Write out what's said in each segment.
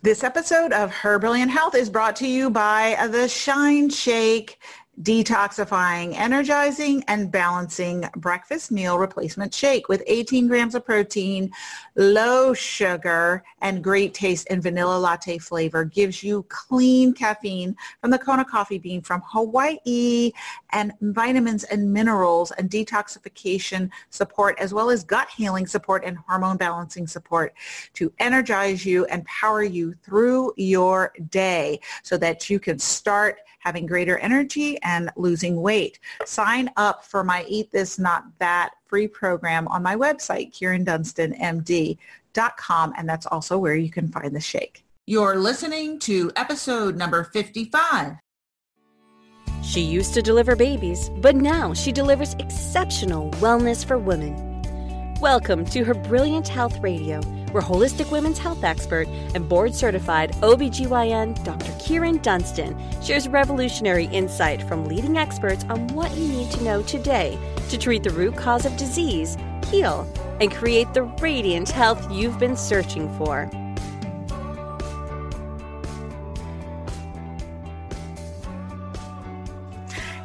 This episode of Her Brilliant Health is brought to you by the Shine Shake detoxifying, energizing, and balancing breakfast meal replacement shake with 18 grams of protein, low sugar, and great taste and vanilla latte flavor gives you clean caffeine from the Kona coffee bean from Hawaii and vitamins and minerals and detoxification support as well as gut healing support and hormone balancing support to energize you and power you through your day so that you can start having greater energy and losing weight. Sign up for my Eat This Not That free program on my website, KyrinDunstonMD.com, and that's also where you can find the shake. You're listening to episode number 55. She used to deliver babies, but now she delivers exceptional wellness for women. Welcome to her Brilliant Health Radio where holistic women's health expert and board certified OBGYN Dr. Kyrin Dunston shares revolutionary insight from leading experts on what you need to know today to treat the root cause of disease, heal, and create the radiant health you've been searching for.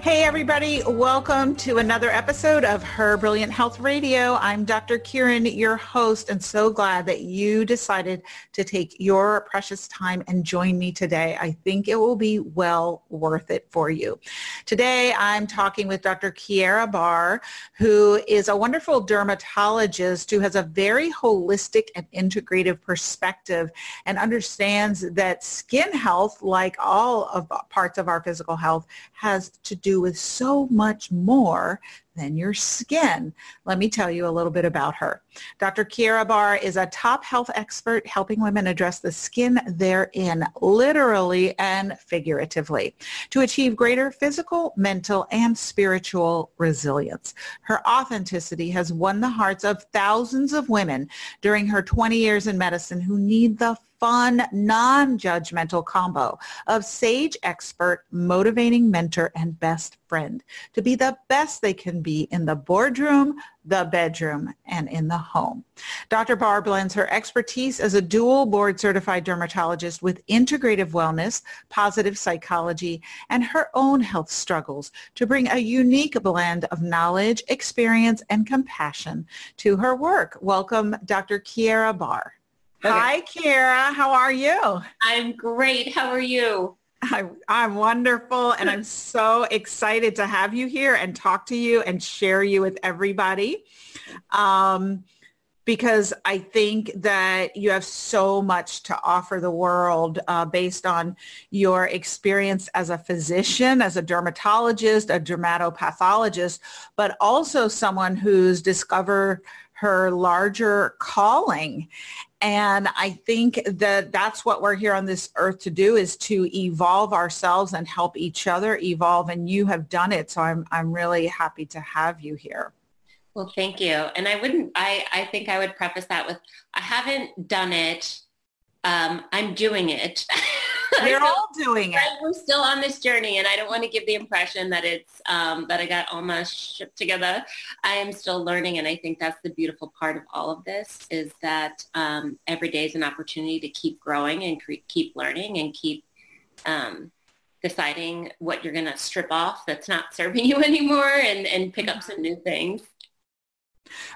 Hey everybody, welcome to another episode of Her Brilliant Health Radio. I'm Dr. Kyrin, your host, and so glad that you decided to take your precious time and join me today. I think it will be well worth it for you. Today I'm talking with Dr. Keira Barr, who is a wonderful dermatologist who has a very holistic and integrative perspective and understands that skin health, like all of parts of our physical health, has to do with so much more than your skin. Let me tell you a little bit about her. Dr. Keira Barr is a top health expert helping women address the skin they're in, literally and figuratively, to achieve greater physical, mental, and spiritual resilience. Her authenticity has won the hearts of thousands of women during her 20 years in medicine who need the fun, non-judgmental combo of sage expert, motivating mentor, and best friend to be the best they can be in the boardroom, the bedroom, and in the home. Dr. Barr blends her expertise as a dual board certified dermatologist with integrative wellness, positive psychology, and her own health struggles to bring a unique blend of knowledge, experience, and compassion to her work. Welcome, Dr. Keira Barr. Hi, Kiera. How are you? I'm great. How are you? I'm, I'm wonderful and I'm so excited to have you here and talk to you and share you with everybody. Um, because I think that you have so much to offer the world uh, based on your experience as a physician, as a dermatologist, a dermatopathologist, but also someone who's discovered her larger calling. And I think that that's what we're here on this earth to do is to evolve ourselves and help each other evolve. And you have done it. So I'm, I'm really happy to have you here. Well, thank you. And I wouldn't, I, I think I would preface that with, I haven't done it. Um, I'm doing it. We're all doing it. We're still on this journey, and I don't want to give the impression that it's um, that I got all my shit together. I am still learning, and I think that's the beautiful part of all of this is that um, every day is an opportunity to keep growing and cre- keep learning and keep um, deciding what you're going to strip off that's not serving you anymore, and and pick up some new things.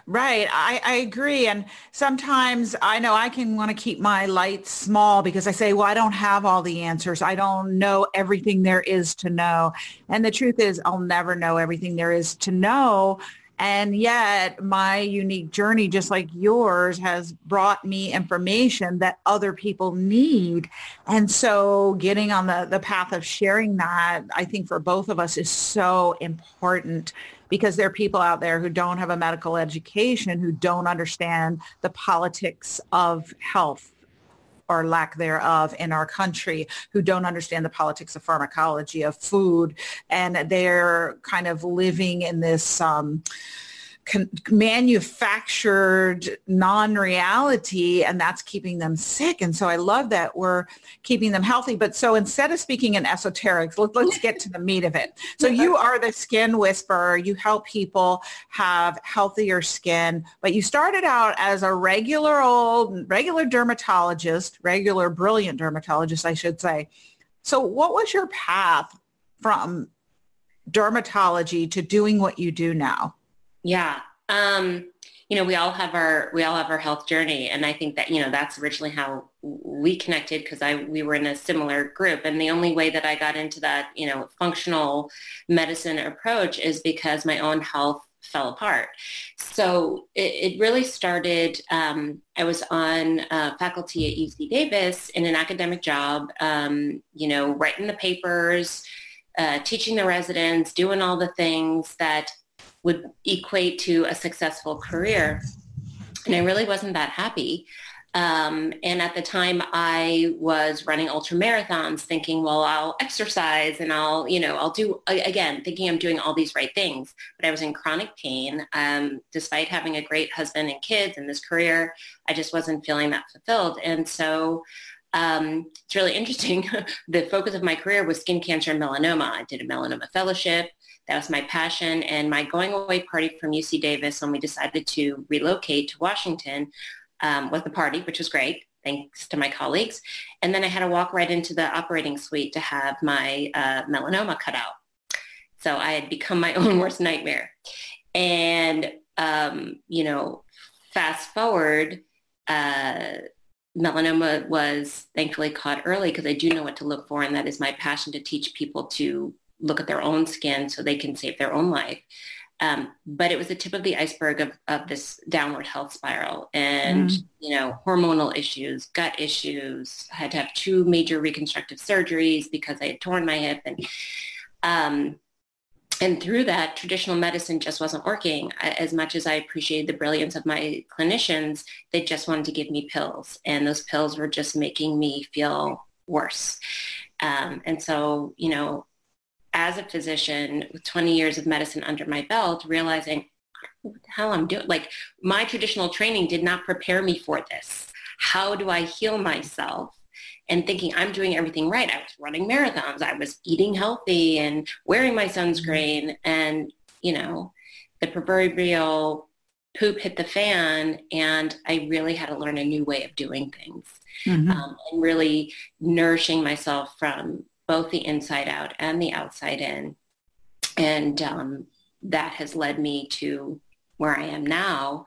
Right. I, I agree. And sometimes I know I can want to keep my light small because I say, well, I don't have all the answers. I don't know everything there is to know. And the truth is I'll never know everything there is to know. And yet my unique journey, just like yours, has brought me information that other people need. And so getting on the, the path of sharing that, I think for both of us is so important because there are people out there who don't have a medical education, who don't understand the politics of health or lack thereof in our country who don't understand the politics of pharmacology of food and they're kind of living in this um, con- manufactured non-reality and that's keeping them sick. And so I love that we're keeping them healthy. But so instead of speaking in esoterics, let, let's get to the meat of it. So you are the skin whisperer. You help people have healthier skin, but you started out as a regular old, regular dermatologist, regular brilliant dermatologist, I should say. So what was your path from dermatology to doing what you do now? Yeah. Um, you know, we all have our we all have our health journey, and I think that you know that's originally how we connected because I we were in a similar group, and the only way that I got into that you know functional medicine approach is because my own health fell apart. So it, it really started. Um, I was on uh, faculty at UC Davis in an academic job. Um, you know, writing the papers, uh, teaching the residents, doing all the things that would equate to a successful career. And I really wasn't that happy. Um, and at the time I was running ultra marathons thinking, well, I'll exercise and I'll, you know, I'll do, again, thinking I'm doing all these right things. But I was in chronic pain. Um, despite having a great husband and kids and this career, I just wasn't feeling that fulfilled. And so um, it's really interesting. the focus of my career was skin cancer and melanoma. I did a melanoma fellowship. That was my passion. And my going away party from UC Davis when we decided to relocate to Washington um, was the party, which was great, thanks to my colleagues. And then I had to walk right into the operating suite to have my uh, melanoma cut out. So I had become my own worst nightmare. And, um, you know, fast forward, uh, melanoma was thankfully caught early because I do know what to look for. And that is my passion to teach people to look at their own skin so they can save their own life. Um, but it was the tip of the iceberg of, of this downward health spiral and, mm. you know, hormonal issues, gut issues. I had to have two major reconstructive surgeries because I had torn my hip. And, um, and through that, traditional medicine just wasn't working. As much as I appreciated the brilliance of my clinicians, they just wanted to give me pills. And those pills were just making me feel worse. Um, and so, you know, as a physician with 20 years of medicine under my belt, realizing what the hell I'm doing. Like my traditional training did not prepare me for this. How do I heal myself? And thinking I'm doing everything right. I was running marathons. I was eating healthy and wearing my sunscreen. And, you know, the proverbial poop hit the fan and I really had to learn a new way of doing things mm-hmm. um, and really nourishing myself from both the inside out and the outside in. And um, that has led me to where I am now.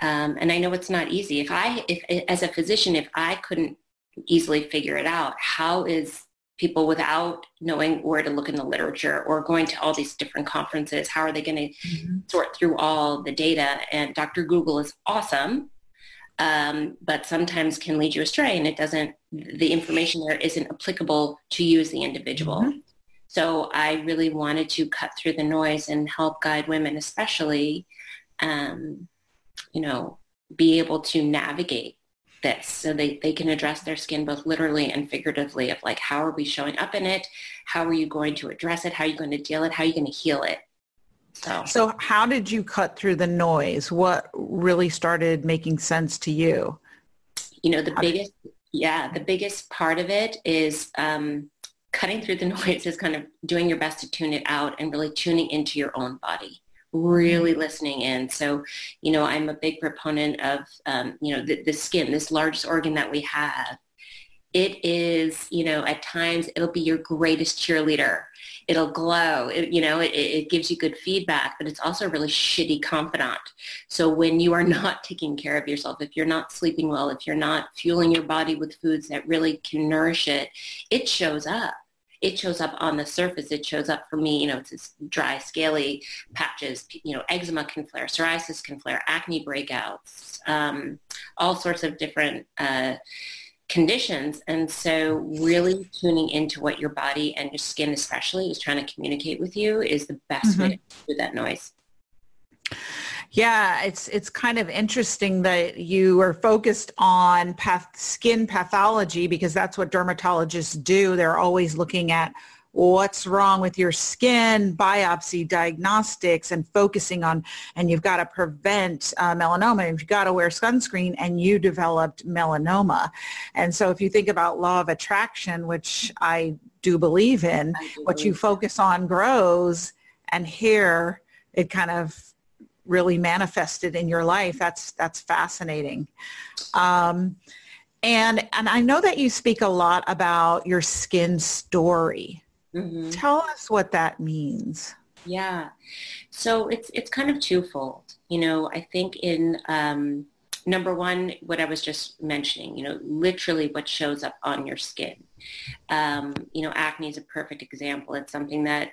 Um, and I know it's not easy. If I, if as a physician, if I couldn't easily figure it out, how is people without knowing where to look in the literature or going to all these different conferences, how are they going to mm-hmm. sort through all the data? And Dr. Google is awesome um, but sometimes can lead you astray and it doesn't, the information there isn't applicable to you as the individual. Mm-hmm. So I really wanted to cut through the noise and help guide women, especially, um, you know, be able to navigate this so they, they can address their skin both literally and figuratively of like, how are we showing up in it? How are you going to address it? How are you going to deal it? How are you going to heal it? So. so how did you cut through the noise? What really started making sense to you? You know, the how biggest, did... yeah, the biggest part of it is um, cutting through the noise is kind of doing your best to tune it out and really tuning into your own body really listening in. So, you know, I'm a big proponent of, um, you know, the, the, skin, this largest organ that we have. It is, you know, at times it'll be your greatest cheerleader it'll glow. It, you know, it, it gives you good feedback, but it's also a really shitty confidant. So when you are not taking care of yourself, if you're not sleeping well, if you're not fueling your body with foods that really can nourish it, it shows up it shows up on the surface. It shows up for me, you know, it's dry, scaly patches, you know, eczema can flare, psoriasis can flare, acne breakouts, um, all sorts of different uh, conditions. And so really tuning into what your body and your skin especially is trying to communicate with you is the best mm-hmm. way to do that noise. Yeah, it's it's kind of interesting that you are focused on path, skin pathology because that's what dermatologists do. They're always looking at what's wrong with your skin, biopsy diagnostics, and focusing on, and you've got to prevent uh, melanoma, and you've got to wear sunscreen, and you developed melanoma. And so if you think about law of attraction, which I do believe in, do what believe you focus on grows, and here it kind of really manifested in your life. That's that's fascinating. Um, and and I know that you speak a lot about your skin story. Mm-hmm. Tell us what that means. Yeah. So it's it's kind of twofold. You know, I think in um, number one, what I was just mentioning, you know, literally what shows up on your skin. Um, you know, acne is a perfect example. It's something that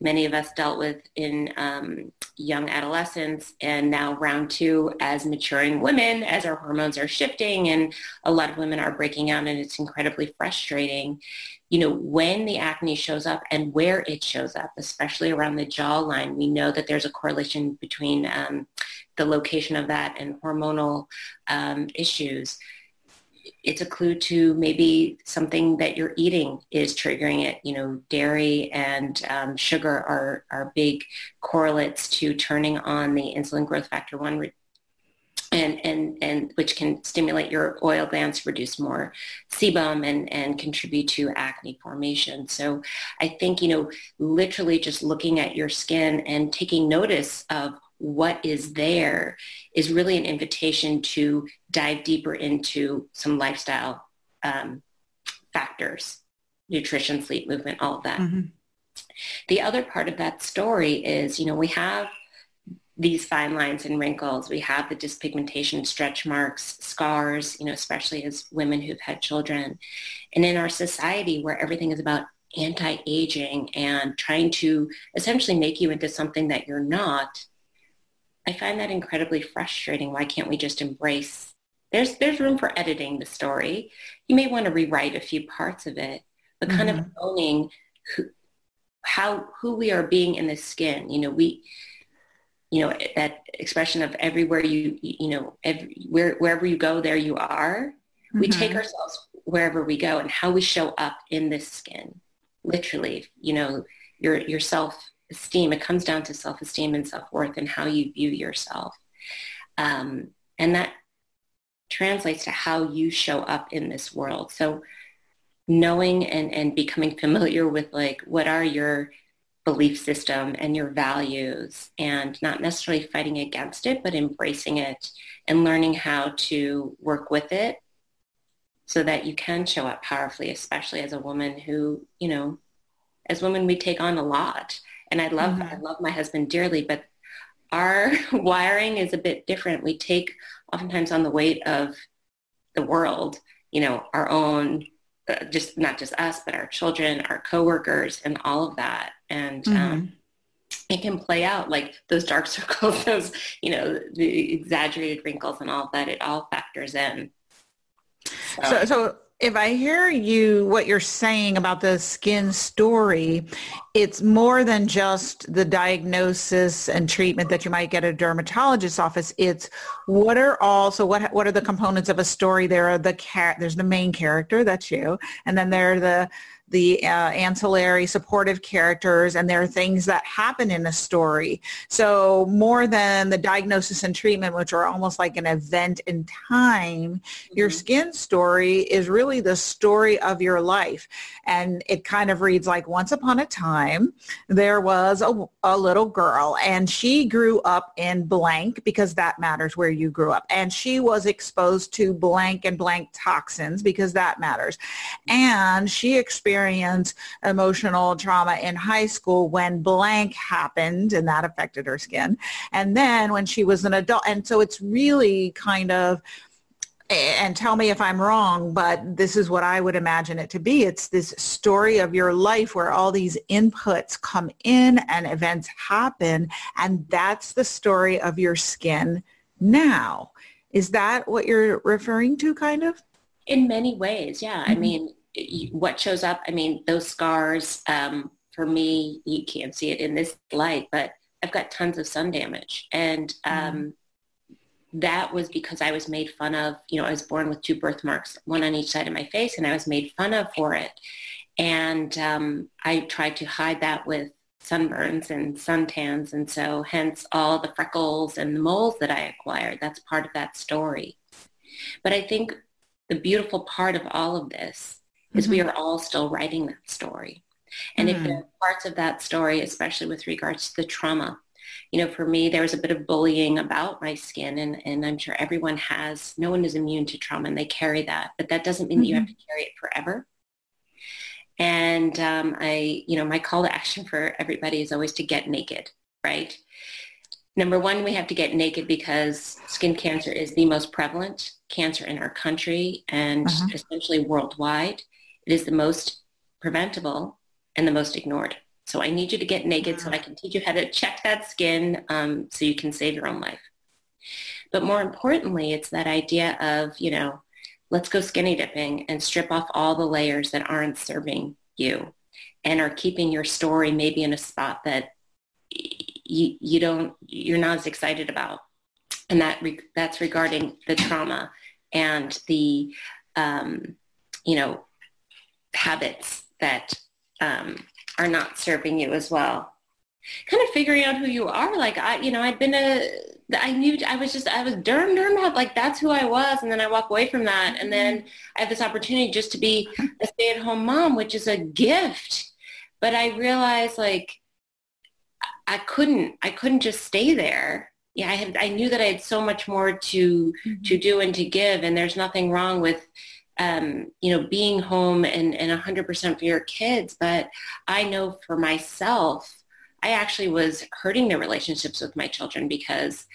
many of us dealt with in um, young adolescence and now round two as maturing women as our hormones are shifting and a lot of women are breaking out and it's incredibly frustrating. You know when the acne shows up and where it shows up especially around the jawline we know that there's a correlation between um, the location of that and hormonal um, issues it's a clue to maybe something that you're eating is triggering it. You know, dairy and um, sugar are, are big correlates to turning on the insulin growth factor 1 re- and, and, and which can stimulate your oil glands, produce more sebum and, and contribute to acne formation. So I think, you know, literally just looking at your skin and taking notice of what is there is really an invitation to dive deeper into some lifestyle um, factors, nutrition, sleep, movement, all of that. Mm-hmm. The other part of that story is, you know, we have these fine lines and wrinkles. We have the dyspigmentation, stretch marks, scars, you know, especially as women who've had children. And in our society where everything is about anti-aging and trying to essentially make you into something that you're not, I find that incredibly frustrating. Why can't we just embrace? There's there's room for editing the story. You may want to rewrite a few parts of it, but mm-hmm. kind of mm-hmm. owning who, how who we are being in the skin. You know, we, you know, that expression of everywhere you you know, every, where, wherever you go, there you are. Mm-hmm. We take ourselves wherever we go, and how we show up in this skin, literally. You know, your yourself esteem. It comes down to self-esteem and self-worth and how you view yourself. Um, and that translates to how you show up in this world. So knowing and, and becoming familiar with like what are your belief system and your values and not necessarily fighting against it, but embracing it and learning how to work with it so that you can show up powerfully, especially as a woman who, you know, as women, we take on a lot. And I love, mm-hmm. I love my husband dearly, but our wiring is a bit different. We take oftentimes on the weight of the world, you know, our own, uh, just not just us, but our children, our coworkers, and all of that. And um, mm-hmm. um, it can play out like those dark circles, those, you know, the exaggerated wrinkles and all of that. It all factors in. So, so, so if I hear you, what you're saying about the skin story, it's more than just the diagnosis and treatment that you might get at a dermatologist's office. It's what are all, so what, what are the components of a story? There are the cat, there's the main character, that's you. And then there are the the uh, ancillary supportive characters and there are things that happen in a story. So more than the diagnosis and treatment, which are almost like an event in time, mm-hmm. your skin story is really the story of your life. And it kind of reads like once upon a time, there was a, a little girl and she grew up in blank because that matters where you grew up. And she was exposed to blank and blank toxins because that matters. And she experienced experience emotional trauma in high school when blank happened and that affected her skin. And then when she was an adult, and so it's really kind of, and tell me if I'm wrong, but this is what I would imagine it to be. It's this story of your life where all these inputs come in and events happen. And that's the story of your skin now. Is that what you're referring to kind of? In many ways, yeah. Mm-hmm. I mean, what shows up, I mean, those scars, um, for me, you can't see it in this light, but I've got tons of sun damage. And um, mm. that was because I was made fun of, you know, I was born with two birthmarks, one on each side of my face, and I was made fun of for it. And um, I tried to hide that with sunburns and suntans. And so hence all the freckles and the moles that I acquired. That's part of that story. But I think the beautiful part of all of this is mm-hmm. we are all still writing that story. And mm-hmm. if there are parts of that story, especially with regards to the trauma, you know, for me, there was a bit of bullying about my skin and, and I'm sure everyone has, no one is immune to trauma and they carry that, but that doesn't mean mm-hmm. that you have mm-hmm. to carry it forever. And um, I, you know, my call to action for everybody is always to get naked, right? Number one, we have to get naked because skin cancer is the most prevalent cancer in our country and uh-huh. essentially worldwide. It is the most preventable and the most ignored. So I need you to get naked so I can teach you how to check that skin um, so you can save your own life. But more importantly, it's that idea of, you know, let's go skinny dipping and strip off all the layers that aren't serving you and are keeping your story maybe in a spot that you, you don't, you're not as excited about. And that re- that's regarding the trauma and the, um, you know, habits that um, are not serving you as well kind of figuring out who you are. Like I, you know, I'd been a, I knew I was just, I was derm derm Durham, like that's who I was. And then I walk away from that. And then I have this opportunity just to be a stay-at-home mom, which is a gift. But I realized like I couldn't, I couldn't just stay there. Yeah, I had, I knew that I had so much more to, mm-hmm. to do and to give. And there's nothing wrong with, um, you know, being home and, and 100% for your kids. But I know for myself, I actually was hurting the relationships with my children because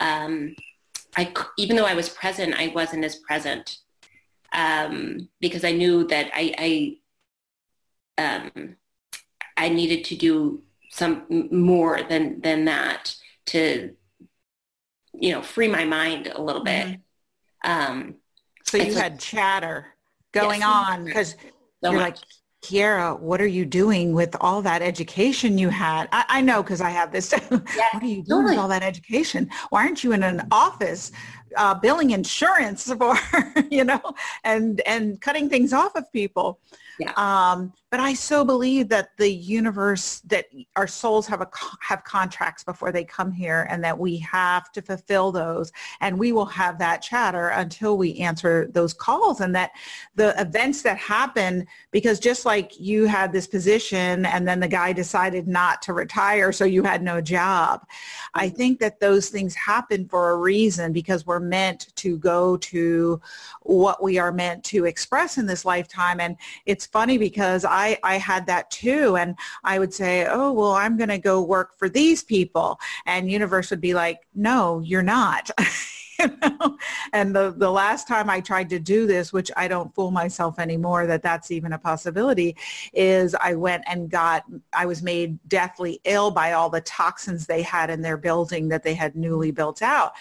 um, I, even though I was present, I wasn't as present um, because I knew that I, I, um, I needed to do some more than than that to, you know, free my mind a little bit. Mm-hmm. So you had chatter going yes, on because so you're much. like Keira, what are you doing with all that education you had? I, I know because I have this. What are you doing totally. with all that education? Why aren't you in an office uh, billing insurance for, you know, and and cutting things off of people? Yeah. Um, but I so believe that the universe, that our souls have a have contracts before they come here, and that we have to fulfill those, and we will have that chatter until we answer those calls, and that the events that happen, because just like you had this position, and then the guy decided not to retire, so you had no job. I think that those things happen for a reason because we're meant to go to what we are meant to express in this lifetime, and it's funny because I I, I had that too. And I would say, oh, well, I'm going to go work for these people. And universe would be like, no, you're not. you know? And the, the last time I tried to do this, which I don't fool myself anymore that that's even a possibility, is I went and got, I was made deathly ill by all the toxins they had in their building that they had newly built out.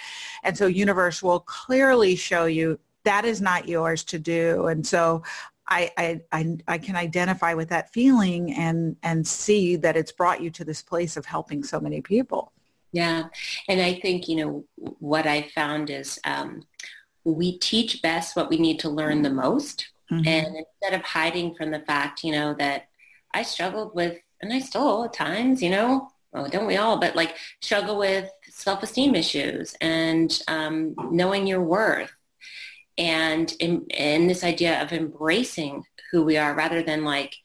And so universe will clearly show you that is not yours to do. And so I, I, I, can identify with that feeling and, and see that it's brought you to this place of helping so many people. Yeah. And I think, you know, what I found is um, we teach best what we need to learn the most. Mm-hmm. And instead of hiding from the fact, you know, that I struggled with, and I still at times, you know, well, don't we all, but like struggle with self-esteem issues and um, knowing your worth and in, in this idea of embracing who we are rather than like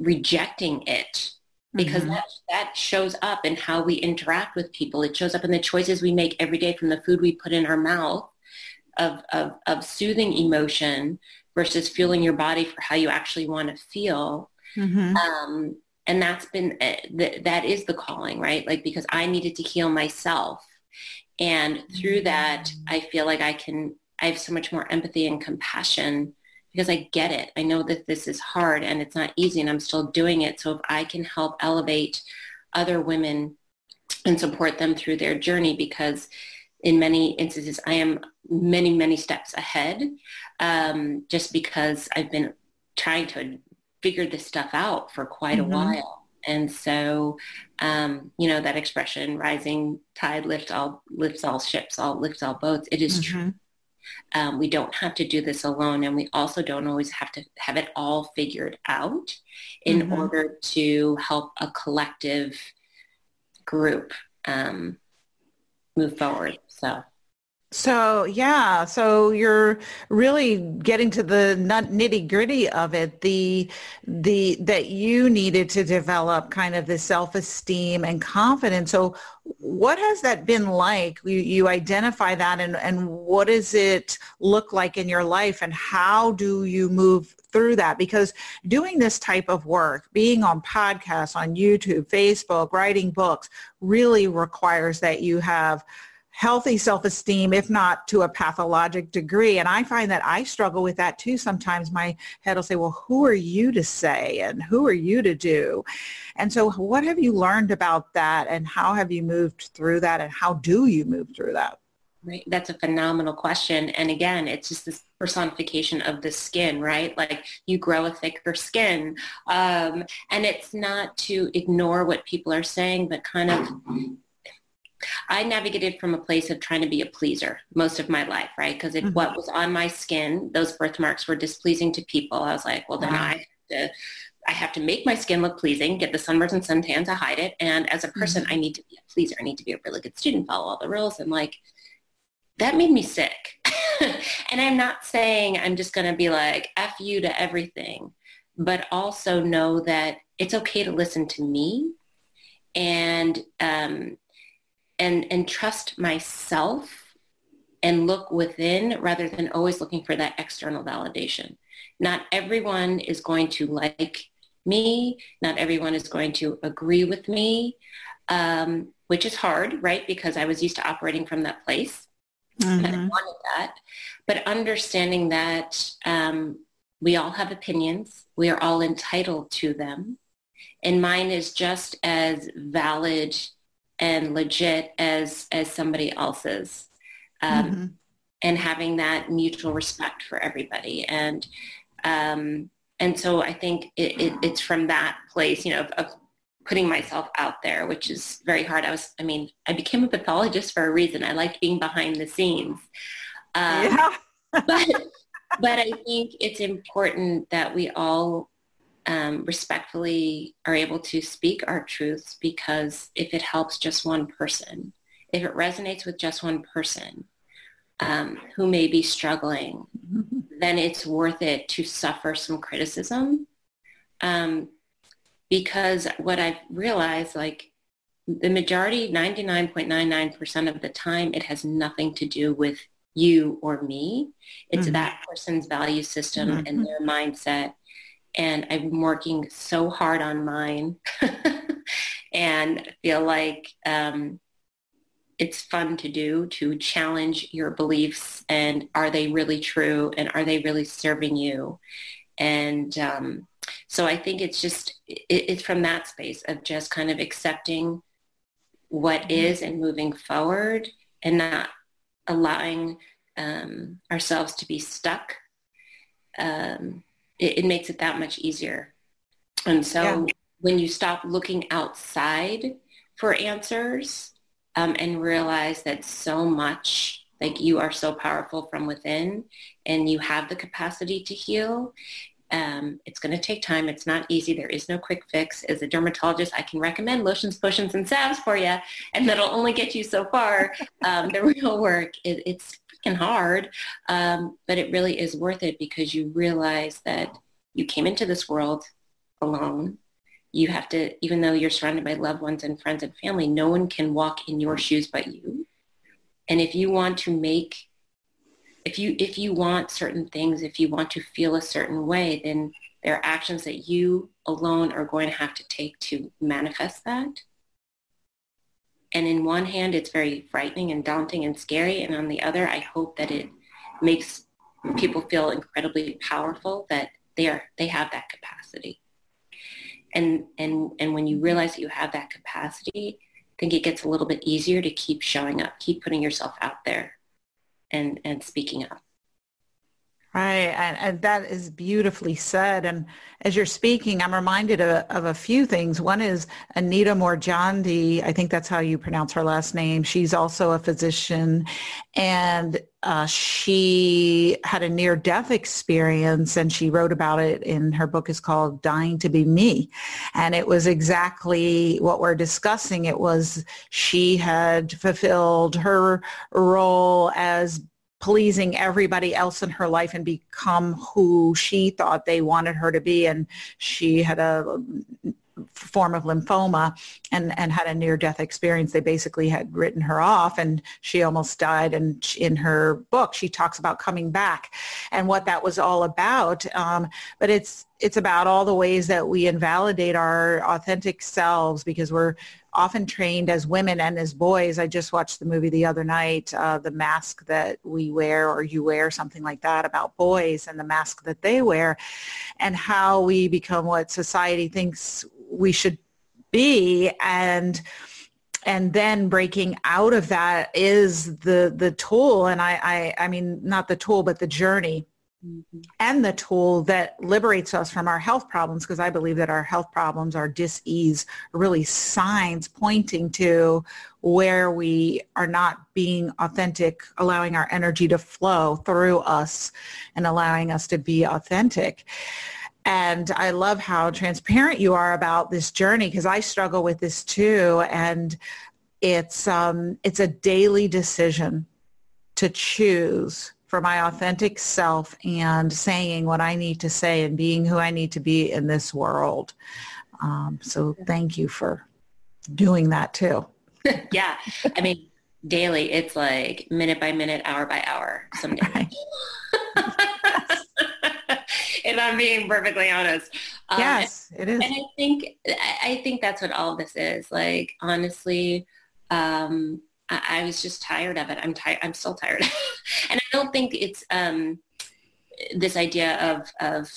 rejecting it because mm-hmm. that, that shows up in how we interact with people. It shows up in the choices we make every day from the food we put in our mouth of, of, of soothing emotion versus fueling your body for how you actually want to feel. Mm-hmm. Um, and that's been, uh, th- that is the calling, right? Like, because I needed to heal myself. And through that, I feel like I can I have so much more empathy and compassion because I get it. I know that this is hard and it's not easy and I'm still doing it. So if I can help elevate other women and support them through their journey because in many instances I am many, many steps ahead um, just because I've been trying to figure this stuff out for quite mm-hmm. a while. And so, um, you know, that expression, rising tide lifts all, lifts all ships, all lifts all boats. It is mm-hmm. true Um, we don't have to do this alone, and we also don't always have to have it all figured out in mm-hmm. order to help a collective group um, move forward. So. So yeah, so you're really getting to the nitty gritty of it. The the that you needed to develop kind of the self esteem and confidence. So what has that been like? You, you identify that, and and what does it look like in your life, and how do you move through that? Because doing this type of work, being on podcasts, on YouTube, Facebook, writing books, really requires that you have healthy self-esteem, if not to a pathologic degree. And I find that I struggle with that too. Sometimes my head will say, well, who are you to say and who are you to do? And so what have you learned about that and how have you moved through that and how do you move through that? Right. That's a phenomenal question. And again, it's just this personification of the skin, right? Like you grow a thicker skin. Um, and it's not to ignore what people are saying, but kind of I navigated from a place of trying to be a pleaser most of my life, right? Because mm-hmm. what was on my skin, those birthmarks were displeasing to people. I was like, well, then wow. I have to, I have to make my skin look pleasing, get the sunburns and suntan to hide it. And as a person, mm-hmm. I need to be a pleaser. I need to be a really good student, follow all the rules. And like, that made me sick. and I'm not saying I'm just going to be like, F you to everything, but also know that it's okay to listen to me and um, and and trust myself and look within rather than always looking for that external validation. Not everyone is going to like me. Not everyone is going to agree with me, um, which is hard, right? Because I was used to operating from that place. Mm-hmm. And I wanted that. But understanding that um, we all have opinions. We are all entitled to them. And mine is just as valid and legit as as somebody else's um, mm-hmm. and having that mutual respect for everybody and um, and so I think it, it, it's from that place you know of, of, putting myself out there which is very hard I was I mean I became a pathologist for a reason I liked being behind the scenes um, yeah. but but I think it's important that we all um, respectfully are able to speak our truths because if it helps just one person, if it resonates with just one person um, who may be struggling, then it's worth it to suffer some criticism. Um, because what I've realized, like the majority, 99.99% of the time, it has nothing to do with you or me. It's mm-hmm. that person's value system mm-hmm. and their mindset and I'm working so hard on mine and feel like um, it's fun to do to challenge your beliefs and are they really true and are they really serving you? And um, so I think it's just, it, it's from that space of just kind of accepting what mm-hmm. is and moving forward and not allowing um, ourselves to be stuck um, it, it makes it that much easier. And so yeah. when you stop looking outside for answers um, and realize that so much like you are so powerful from within and you have the capacity to heal um, it's going to take time. It's not easy. There is no quick fix. As a dermatologist, I can recommend lotions, potions, and salves for you, and that'll only get you so far. Um, the real work, it, it's freaking hard, um, but it really is worth it because you realize that you came into this world alone. You have to, even though you're surrounded by loved ones and friends and family, no one can walk in your shoes but you. And if you want to make, if you, if you want certain things, if you want to feel a certain way, then there are actions that you alone are going to have to take to manifest that. And in one hand, it's very frightening and daunting and scary. And on the other, I hope that it makes people feel incredibly powerful that they are they have that capacity. And and and when you realize that you have that capacity, I think it gets a little bit easier to keep showing up, keep putting yourself out there and and speaking up. Right, and, and, that is beautifully said. And as you're speaking, I'm reminded of, of, a few things. One is Anita Moorjani. I think that's how you pronounce her last name. She's also a physician, and uh, she had a near-death experience, and she wrote about it in her book. is called "Dying to Be Me," and it was exactly what we're discussing. It was she had fulfilled her role as pleasing everybody else in her life and become who she thought they wanted her to be. And she had a form of lymphoma and, and had a near-death experience. They basically had written her off and she almost died. And in her book, she talks about coming back and what that was all about. Um, but it's, it's about all the ways that we invalidate our authentic selves because we're often trained as women and as boys. I just watched the movie the other night, uh, The Mask That We Wear or You Wear, something like that, about boys and the mask that they wear and how we become what society thinks we should be and and then breaking out of that is the the tool and I, I i mean not the tool but the journey mm-hmm. and the tool that liberates us from our health problems because i believe that our health problems our dis-ease are really signs pointing to where we are not being authentic allowing our energy to flow through us and allowing us to be authentic and I love how transparent you are about this journey because I struggle with this too. And it's, um, it's a daily decision to choose for my authentic self and saying what I need to say and being who I need to be in this world. Um, so thank you for doing that too. yeah. I mean, daily, it's like minute by minute, hour by hour some days. Right. if I'm being perfectly honest. Um, yes, it is. And I think I think that's what all this is. Like honestly, um, I, I, was just tired of it. I'm tired. I'm still tired, and I don't think it's um, this idea of of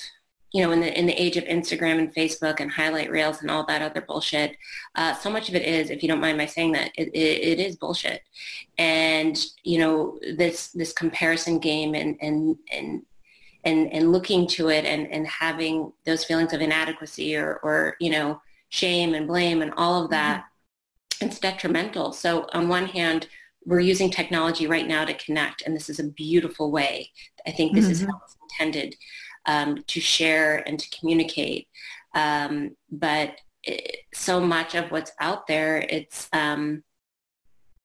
you know, in the in the age of Instagram and Facebook and highlight reels and all that other bullshit, uh, so much of it is, if you don't mind my saying that, it, it, it is bullshit. And you know, this this comparison game and and and and, and looking to it and, and having those feelings of inadequacy or, or, you know, shame and blame and all of that, mm-hmm. It's detrimental. So on one hand, we're using technology right now to connect, and this is a beautiful way. I think this mm-hmm. is how it's intended um, to share and to communicate. Um, but it, so much of what's out there, it's um,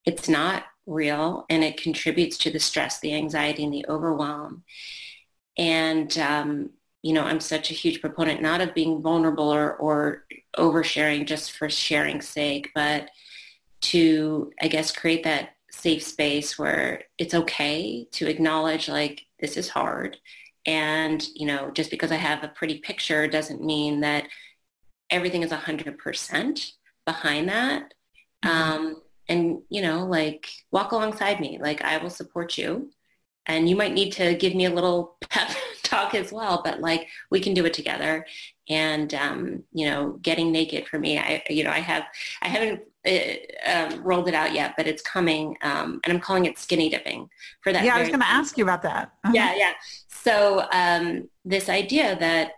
it's not real, and it contributes to the stress, the anxiety, and the overwhelm. And, um, you know, I'm such a huge proponent not of being vulnerable or, or oversharing just for sharing's sake, but to, I guess, create that safe space where it's okay to acknowledge like this is hard. And, you know, just because I have a pretty picture doesn't mean that everything is 100% behind that. Mm-hmm. Um, and, you know, like walk alongside me. Like I will support you and you might need to give me a little pep talk as well but like we can do it together and um, you know getting naked for me. I you know i have i haven't uh, um, rolled it out yet but it's coming um, and i'm calling it skinny dipping for that yeah i was going to ask you about that. Uh-huh. yeah yeah. So um, this idea that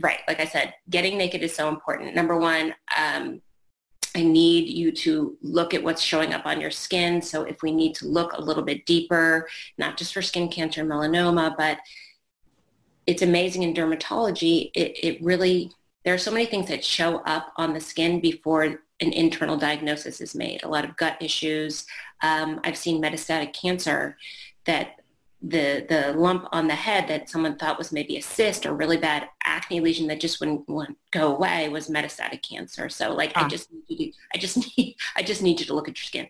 right like i said getting naked is so important. Number one um, I need you to look at what's showing up on your skin. So if we need to look a little bit deeper, not just for skin cancer, melanoma, but it's amazing in dermatology. It, it really, there are so many things that show up on the skin before an internal diagnosis is made. A lot of gut issues. Um, I've seen metastatic cancer that the the lump on the head that someone thought was maybe a cyst or really bad acne lesion that just wouldn't, wouldn't go away was metastatic cancer. So like ah. I just need you to, I just need I just need you to look at your skin.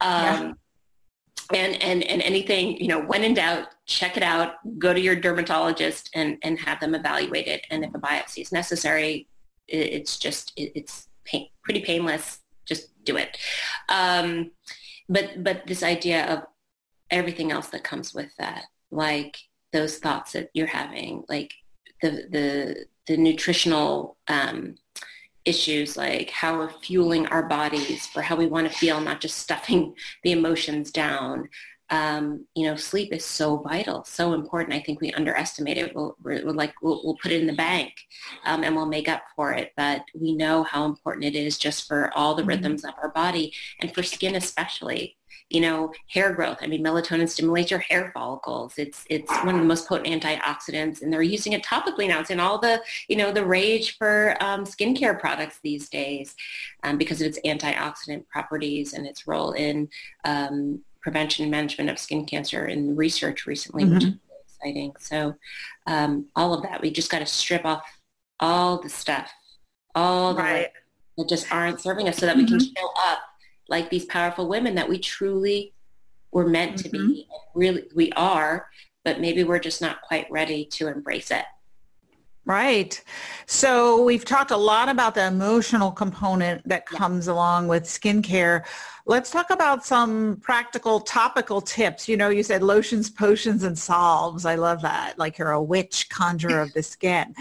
Um, yeah. And, and, and anything, you know, when in doubt, check it out, go to your dermatologist and, and have them evaluate it. And if a biopsy is necessary, it, it's just, it, it's pain, pretty painless. Just do it. Um, but, but this idea of everything else that comes with that, like those thoughts that you're having, like the the the nutritional um, issues, like how we're fueling our bodies for how we want to feel, not just stuffing the emotions down. Um, you know, sleep is so vital, so important. I think we underestimate it. We'll, we're, like, we'll, we'll, put it in the bank um, and we'll make up for it. But we know how important it is just for all the mm-hmm. rhythms of our body and for skin especially you know, hair growth. I mean, melatonin stimulates your hair follicles. It's it's one of the most potent antioxidants, and they're using it topically now. It's in all the you know the rage for um, skincare products these days um, because of its antioxidant properties and its role in um, prevention and management of skin cancer in research recently, mm-hmm. which is really exciting. So um, all of that, we just got to strip off all the stuff, all the right. that just aren't serving us, so that mm-hmm. we can mm-hmm. show up like these powerful women that we truly were meant mm-hmm. to be. Mm-hmm. Really, we are, but maybe we're just not quite ready to embrace it. Right. So we've talked a lot about the emotional component that comes yeah. along with skincare. Let's talk about some practical topical tips. You know, you said lotions, potions, and salves. I love that. Like you're a witch conjurer of the skin.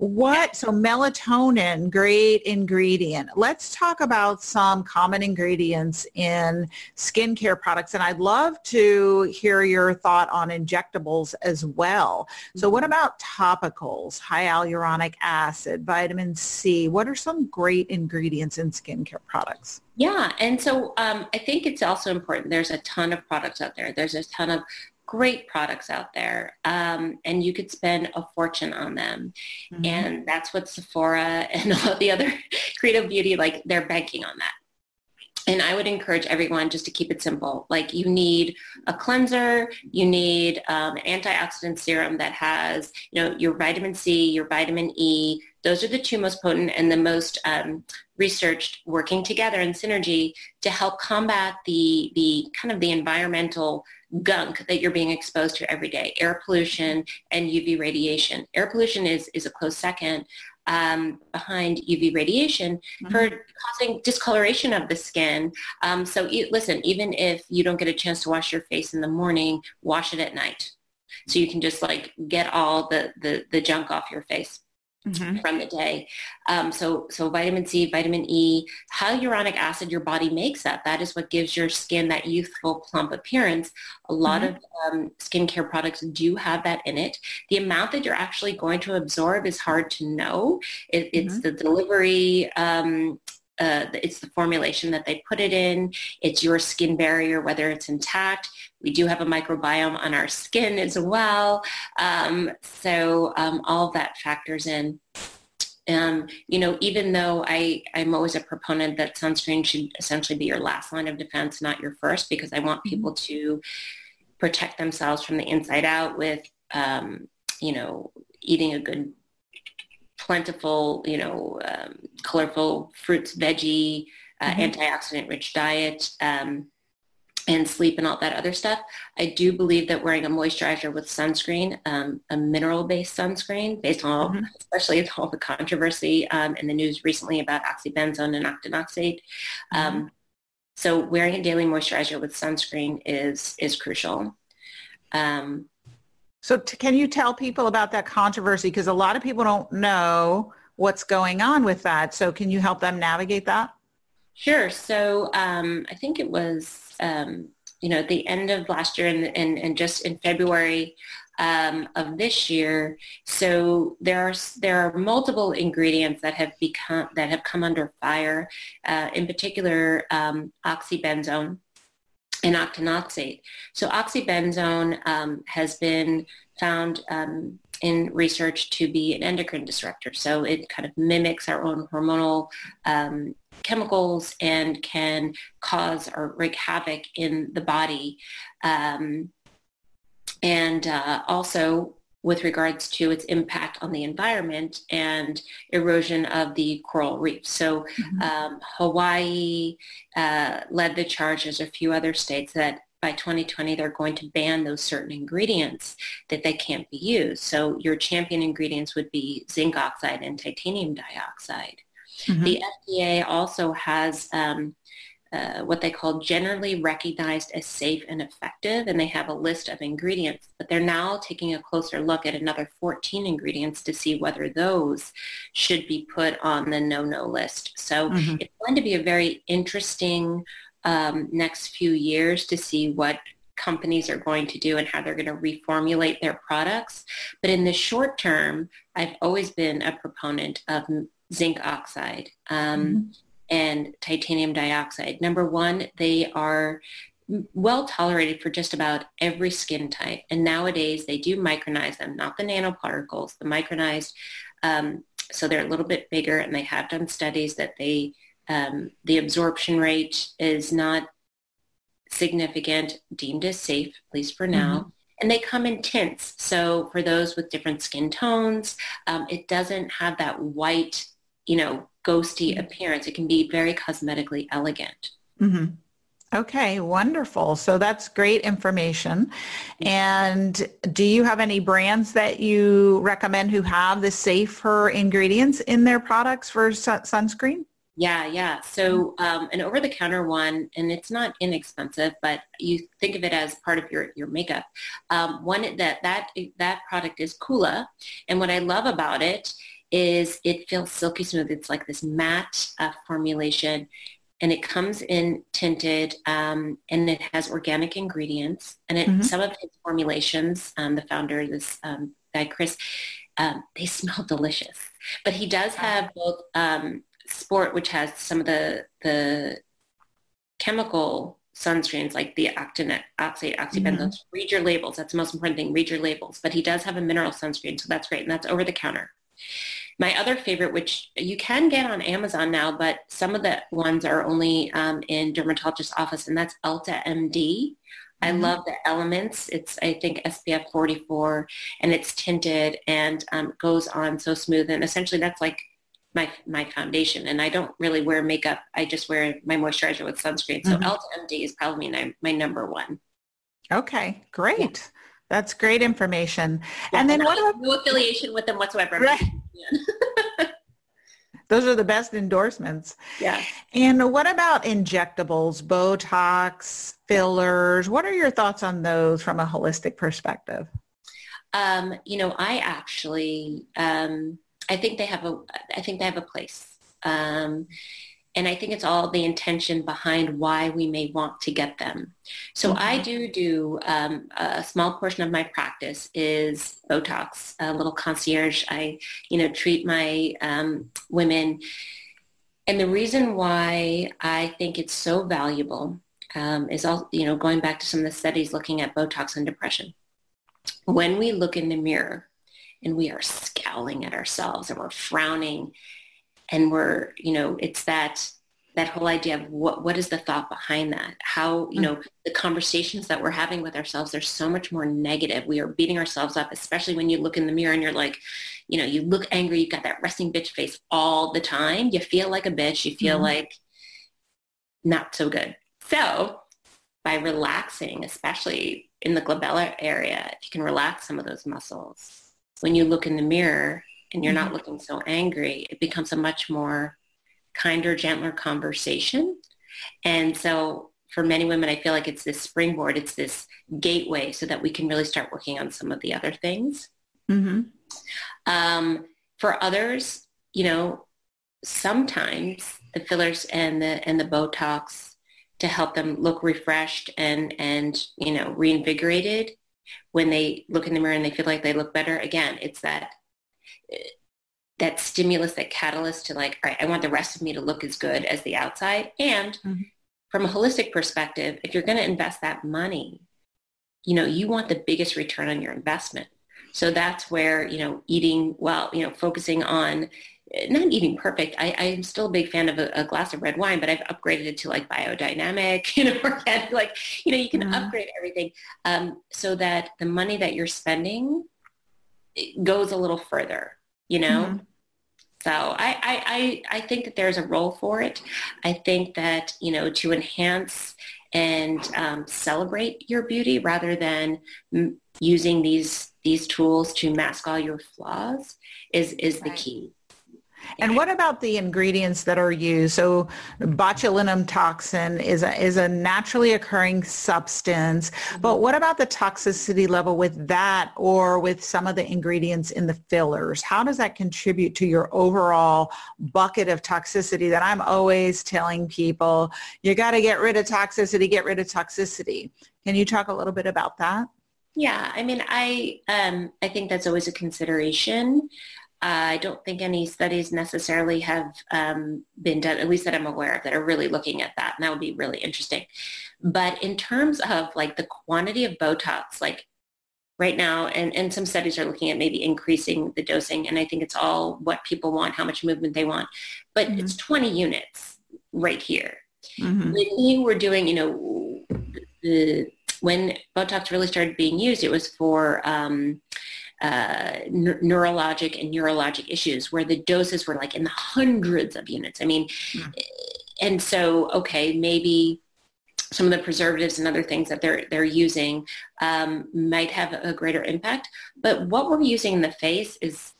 What, so melatonin, great ingredient. Let's talk about some common ingredients in skincare products. And I'd love to hear your thought on injectables as well. So what mm-hmm. about topicals, hyaluronic acid, vitamin C? What are some great ingredients in skincare products? Yeah, and so um, I think it's also important. There's a ton of products out there. There's a ton of great products out there um, and you could spend a fortune on them mm-hmm. and that's what sephora and all the other creative beauty like they're banking on that and I would encourage everyone just to keep it simple. Like you need a cleanser, you need um, an antioxidant serum that has, you know, your vitamin C, your vitamin E. Those are the two most potent and the most um, researched working together in synergy to help combat the the kind of the environmental gunk that you're being exposed to every day, air pollution and UV radiation. Air pollution is, is a close second um, behind UV radiation mm-hmm. for causing discoloration of the skin. Um, so e- listen, even if you don't get a chance to wash your face in the morning, wash it at night. So you can just like get all the, the, the junk off your face mm-hmm. from the day. Um, so, so vitamin C, vitamin E, hyaluronic acid your body makes that. That is what gives your skin that youthful, plump appearance. A lot mm-hmm. of um, skincare products do have that in it. The amount that you're actually going to absorb is hard to know. It, it's mm-hmm. the delivery um, uh, it's the formulation that they put it in. It's your skin barrier, whether it's intact. We do have a microbiome on our skin as well. Um, so um, all of that factors in. Um, you know, even though I, I'm always a proponent that sunscreen should essentially be your last line of defense, not your first, because I want mm-hmm. people to protect themselves from the inside out with, um, you know, eating a good plentiful, you know, um, colorful fruits, veggie, uh, mm-hmm. antioxidant-rich diet, um, and sleep and all that other stuff. I do believe that wearing a moisturizer with sunscreen, um, a mineral-based sunscreen, based on mm-hmm. especially all the controversy um, in the news recently about oxybenzone and octinoxate. Um, mm-hmm. so wearing a daily moisturizer with sunscreen is is crucial. Um, so t- can you tell people about that controversy? Because a lot of people don't know what's going on with that. So can you help them navigate that? Sure. So um, I think it was, um, you know, at the end of last year and, and, and just in February um, of this year. So there are there are multiple ingredients that have become that have come under fire. Uh, in particular, um, oxybenzone, and octinoxate. So oxybenzone um, has been found um, in research to be an endocrine disruptor. So it kind of mimics our own hormonal um, chemicals and can cause or wreak havoc in the body. Um, and uh, also with regards to its impact on the environment and erosion of the coral reef. So mm-hmm. um, Hawaii uh, led the charge. There's a few other states that by 2020 they're going to ban those certain ingredients that they can't be used. So your champion ingredients would be zinc oxide and titanium dioxide. Mm-hmm. The FDA also has um, uh, what they call generally recognized as safe and effective, and they have a list of ingredients. But they're now taking a closer look at another 14 ingredients to see whether those should be put on the no-no list. So mm-hmm. it's going to be a very interesting um, next few years to see what companies are going to do and how they're going to reformulate their products. But in the short term, I've always been a proponent of zinc oxide um, mm-hmm. And titanium dioxide. Number one, they are well tolerated for just about every skin type. And nowadays they do micronize them, not the nanoparticles, the micronized. Um, so they're a little bit bigger and they have done studies that they, um, the absorption rate is not significant, deemed as safe, at least for now. Mm-hmm. And they come in tints. So for those with different skin tones, um, it doesn't have that white, you know, ghosty appearance. It can be very cosmetically elegant. Mm-hmm. Okay, wonderful. So that's great information. And do you have any brands that you recommend who have the safer ingredients in their products for sunscreen? Yeah, yeah. So um, an over-the-counter one, and it's not inexpensive, but you think of it as part of your your makeup. Um, one that that that product is Kula, and what I love about it is it feels silky smooth. It's like this matte uh, formulation, and it comes in tinted um, and it has organic ingredients and it, mm-hmm. some of his formulations um, the founder this um, guy chris um, they smell delicious but he does have both um, sport which has some of the the chemical sunscreens like the octane, oxide, oxybenzone. Mm-hmm. Read your labels. That's the most important thing. Read your labels. But he does have a mineral sunscreen, so that's great, and that's over the counter. My other favorite, which you can get on Amazon now, but some of the ones are only um, in dermatologist's office, and that's Elta MD. Mm-hmm. I love the elements. It's, I think, SPF 44, and it's tinted and um, goes on so smooth. And essentially, that's like my my foundation. And I don't really wear makeup. I just wear my moisturizer with sunscreen. So mm-hmm. Elta MD is probably my, my number one. Okay, great. Yeah. That's great information. Yeah, and then what about no affiliation with them whatsoever? Right. Those are the best endorsements. Yeah. And what about injectables, Botox, fillers? What are your thoughts on those from a holistic perspective? Um, you know, I actually, um, I think they have a, I think they have a place. Um, and I think it's all the intention behind why we may want to get them. So mm-hmm. I do do um, a small portion of my practice is Botox, a little concierge. I, you know, treat my um, women. And the reason why I think it's so valuable um, is all, you know, going back to some of the studies looking at Botox and depression. When we look in the mirror and we are scowling at ourselves and we're frowning and we're you know it's that that whole idea of what what is the thought behind that? How you know the conversations that we're having with ourselves they're so much more negative. We are beating ourselves up especially when you look in the mirror and you're like you know you look angry you've got that resting bitch face all the time. You feel like a bitch. You feel mm-hmm. like not so good. So by relaxing especially in the glabella area if you can relax some of those muscles. When you look in the mirror and you're mm-hmm. not looking so angry, it becomes a much more kinder, gentler conversation. And so for many women, I feel like it's this springboard, it's this gateway so that we can really start working on some of the other things. Mm-hmm. Um, for others, you know, sometimes the fillers and the and the Botox to help them look refreshed and and you know reinvigorated when they look in the mirror and they feel like they look better. Again, it's that that stimulus, that catalyst to like, all right, I want the rest of me to look as good as the outside. And mm-hmm. from a holistic perspective, if you're going to invest that money, you know, you want the biggest return on your investment. So that's where, you know, eating well, you know, focusing on not eating perfect. I, I'm still a big fan of a, a, glass of red wine, but I've upgraded it to like biodynamic, you know, organic, like, you know, you can mm-hmm. upgrade everything um, so that the money that you're spending goes a little further you know? Mm-hmm. So I, I, I, I think that there's a role for it. I think that, you know, to enhance and um, celebrate your beauty rather than m- using these these tools to mask all your flaws is is right. the key. And what about the ingredients that are used? So botulinum toxin is a, is a naturally occurring substance, mm-hmm. but what about the toxicity level with that or with some of the ingredients in the fillers? How does that contribute to your overall bucket of toxicity that I'm always telling people, you got to get rid of toxicity, get rid of toxicity. Can you talk a little bit about that? Yeah, I mean, I um, I think that's always a consideration. I don't think any studies necessarily have um, been done, at least that I'm aware of, that are really looking at that. And that would be really interesting. But in terms of like the quantity of Botox, like right now, and, and some studies are looking at maybe increasing the dosing. And I think it's all what people want, how much movement they want. But mm-hmm. it's 20 units right here. Mm-hmm. When you were doing, you know, the, when Botox really started being used, it was for um, uh, neurologic and neurologic issues where the doses were like in the hundreds of units. I mean, mm. and so, okay, maybe some of the preservatives and other things that they're they're using um, might have a greater impact. But what we're using in the face is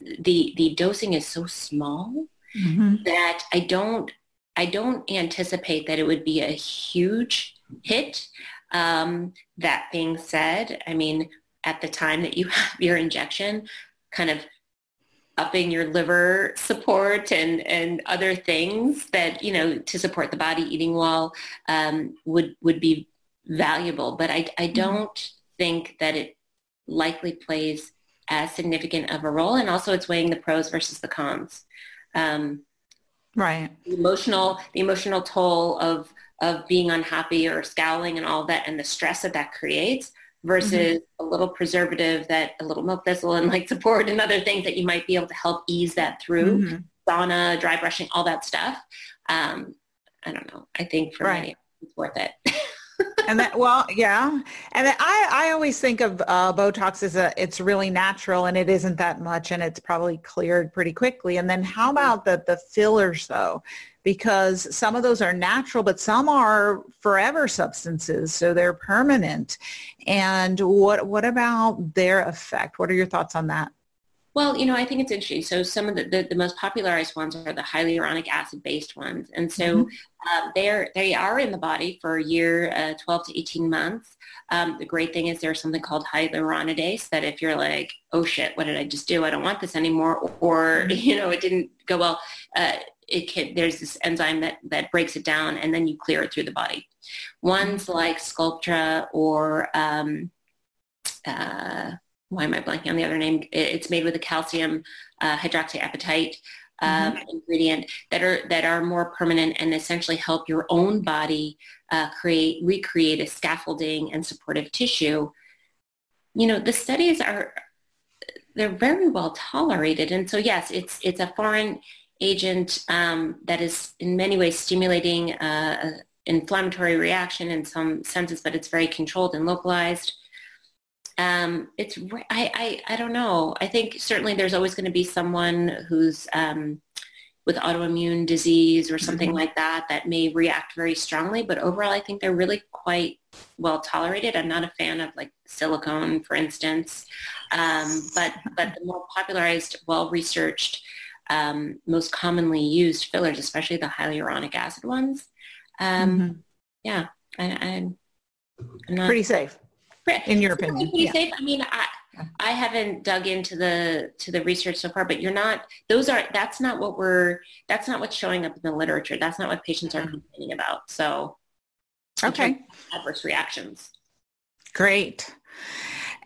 the the dosing is so small mm-hmm. that I don't I don't anticipate that it would be a huge hit. Um, that being said, I mean, at the time that you have your injection, kind of upping your liver support and, and other things that, you know, to support the body eating well um, would, would be valuable. But I, I mm-hmm. don't think that it likely plays as significant of a role. And also it's weighing the pros versus the cons. Um, right. The emotional, the emotional toll of, of being unhappy or scowling and all that and the stress that that creates versus mm-hmm. a little preservative that a little milk thistle and like support and other things that you might be able to help ease that through mm-hmm. sauna dry brushing all that stuff um, i don't know i think for right. many it's worth it and that well yeah and i i always think of uh, botox as a it's really natural and it isn't that much and it's probably cleared pretty quickly and then how mm-hmm. about the the fillers though because some of those are natural, but some are forever substances, so they're permanent. And what what about their effect? What are your thoughts on that? Well, you know, I think it's interesting. So some of the, the, the most popularized ones are the hyaluronic acid based ones. And so mm-hmm. uh, they're, they are in the body for a year, uh, 12 to 18 months. Um, the great thing is there's something called hyaluronidase that if you're like, oh shit, what did I just do? I don't want this anymore. Or, mm-hmm. you know, it didn't go well. Uh, it can, there's this enzyme that, that breaks it down and then you clear it through the body. Ones like Sculptra or um, uh, why am I blanking on the other name? It's made with a calcium uh, hydroxyapatite um, mm-hmm. ingredient that are that are more permanent and essentially help your own body uh, create recreate a scaffolding and supportive tissue. You know, the studies are they're very well tolerated, and so yes, it's it's a foreign agent um, that is in many ways stimulating uh, inflammatory reaction in some senses, but it's very controlled and localized. Um, it's I, I I don't know. I think certainly there's always going to be someone who's um, with autoimmune disease or something mm-hmm. like that that may react very strongly. But overall, I think they're really quite well tolerated. I'm not a fan of like silicone, for instance, um, but but the more popularized, well researched um, most commonly used fillers, especially the hyaluronic acid ones. Um, mm-hmm. Yeah, I, am not pretty safe. In your opinion, pretty yeah. safe. I mean, I, I haven't dug into the to the research so far, but you're not. Those are that's not what we're. That's not what's showing up in the literature. That's not what patients are mm-hmm. complaining about. So, okay, adverse reactions. Great.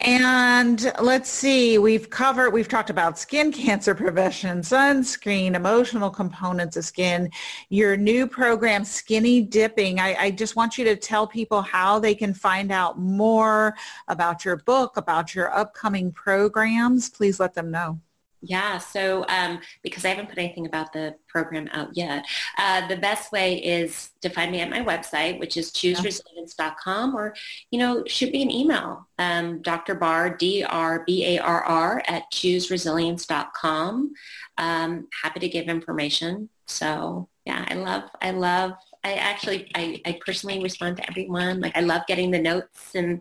And let's see, we've covered, we've talked about skin cancer prevention, sunscreen, emotional components of skin, your new program, Skinny Dipping. I, I, just want you to tell people how they can find out more about your book, about your upcoming programs. Please let them know. Yeah, so um, because I haven't put anything about the program out yet, uh, the best way is to find me at my website, which is chooseresilience.com, or, you know, shoot me an email, um, Dr. Barr, D-R-B-A-R-R at chooseresilience.com. Um, happy to give information. So yeah, I love, I love, I actually, I, I personally respond to everyone. Like I love getting the notes and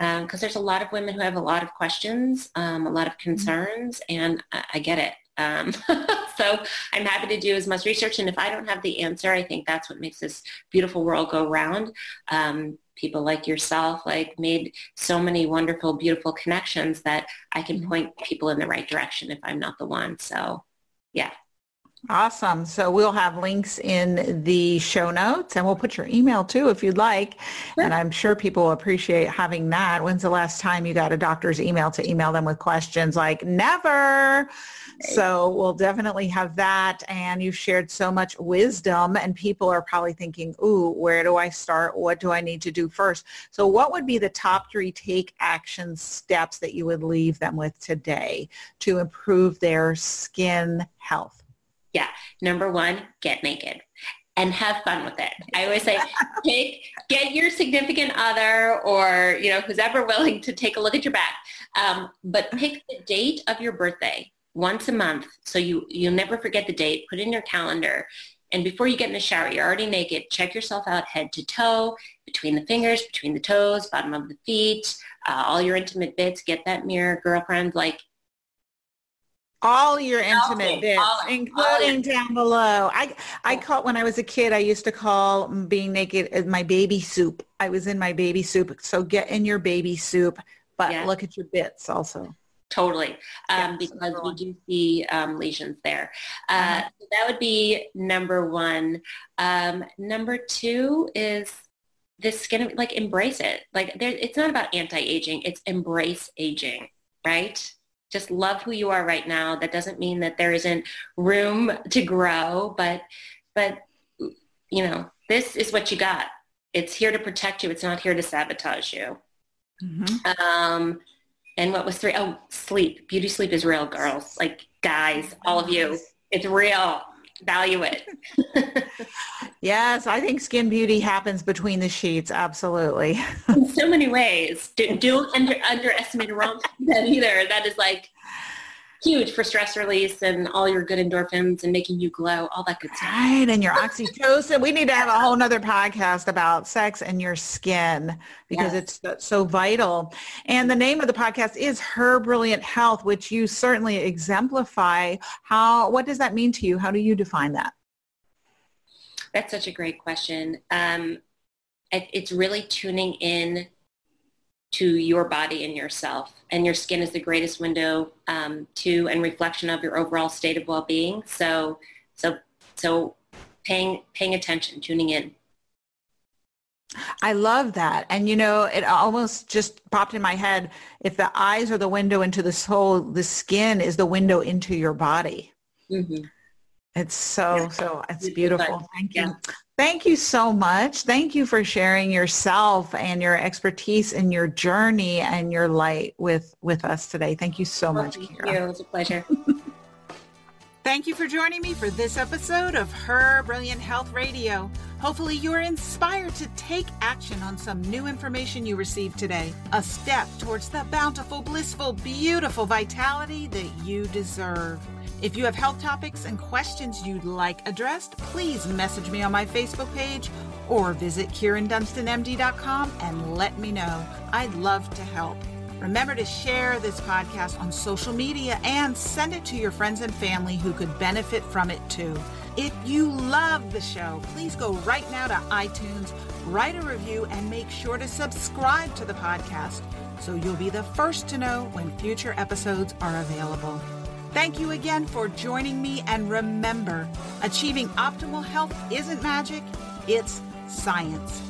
because um, there's a lot of women who have a lot of questions, um, a lot of mm-hmm. concerns, and I, I, get it. Um, so I'm happy to do as much research. And if I don't have the answer, I think that's what makes this beautiful world go round. Um, people like yourself like made so many wonderful, beautiful connections that I can mm-hmm. point people in the right direction if I'm not the one. So yeah. Awesome. So we'll have links in the show notes and we'll put your email too if you'd like. Sure. And I'm sure people will appreciate having that. When's the last time you got a doctor's email to email them with questions like never? So we'll definitely have that. And you've shared so much wisdom and people are probably thinking, ooh, where do I start? What do I need to do first? So what would be the top three take action steps that you would leave them with today to improve their skin health? Yeah. Number one, get naked and have fun with it. I always say, take, get your significant other or, you know, who's ever willing to take a look at your back. Um, but pick the date of your birthday once a month. So you, you'll never forget the date. Put in your calendar. And before you get in the shower, you're already naked. Check yourself out head to toe, between the fingers, between the toes, bottom of the feet, uh, all your intimate bits. Get that mirror, girlfriend. Like all your intimate bits, including down below. I I called when I was a kid. I used to call being naked my baby soup. I was in my baby soup. So get in your baby soup, but yeah. look at your bits also. Totally, um, yes, because we do see um, lesions there. Uh, uh-huh. so that would be number one. Um, number two is this skin, like embrace it. Like there, it's not about anti-aging. It's embrace aging, right? Just love who you are right now. That doesn't mean that there isn't room to grow, but, but, you know, this is what you got. It's here to protect you. It's not here to sabotage you. Mm-hmm. Um, and what was three? Oh, sleep. Beauty sleep is real, girls. Like guys, all of you. It's real value it. yes, I think skin beauty happens between the sheets. Absolutely. In so many ways. Do, not under, underestimate around that either. That is like huge for stress release and all your good endorphins and making you glow, all that good stuff. Right, and your oxytocin. we need to have a whole nother podcast about sex and your skin because yes. it's so vital. And the name of the podcast is Her Brilliant Health, which you certainly exemplify. How? What does that mean to you? How do you define that? That's such a great question. Um, it's really tuning in to your body and yourself. And your skin is the greatest window um, to and reflection of your overall state of well-being. So, so, so paying, paying attention, tuning in. I love that. And you know, it almost just popped in my head. If the eyes are the window into the soul, the skin is the window into your body. Mm-hmm. It's so, yeah. so it's beautiful. Thank you. Yeah. Thank you so much. Thank you for sharing yourself and your expertise and your journey and your light with, with us today. Thank you so well, much, thank Keira. You. It was a pleasure. Thank you for joining me for this episode of Her Brilliant Health Radio. Hopefully you're inspired to take action on some new information you received today. A step towards the bountiful, blissful, beautiful vitality that you deserve. If you have health topics and questions you'd like addressed, please message me on my Facebook page or visit KyrinDunstonMD.com and let me know. I'd love to help. Remember to share this podcast on social media and send it to your friends and family who could benefit from it too. If you love the show, please go right now to iTunes, write a review, and make sure to subscribe to the podcast so you'll be the first to know when future episodes are available. Thank you again for joining me. And remember, achieving optimal health isn't magic, it's science.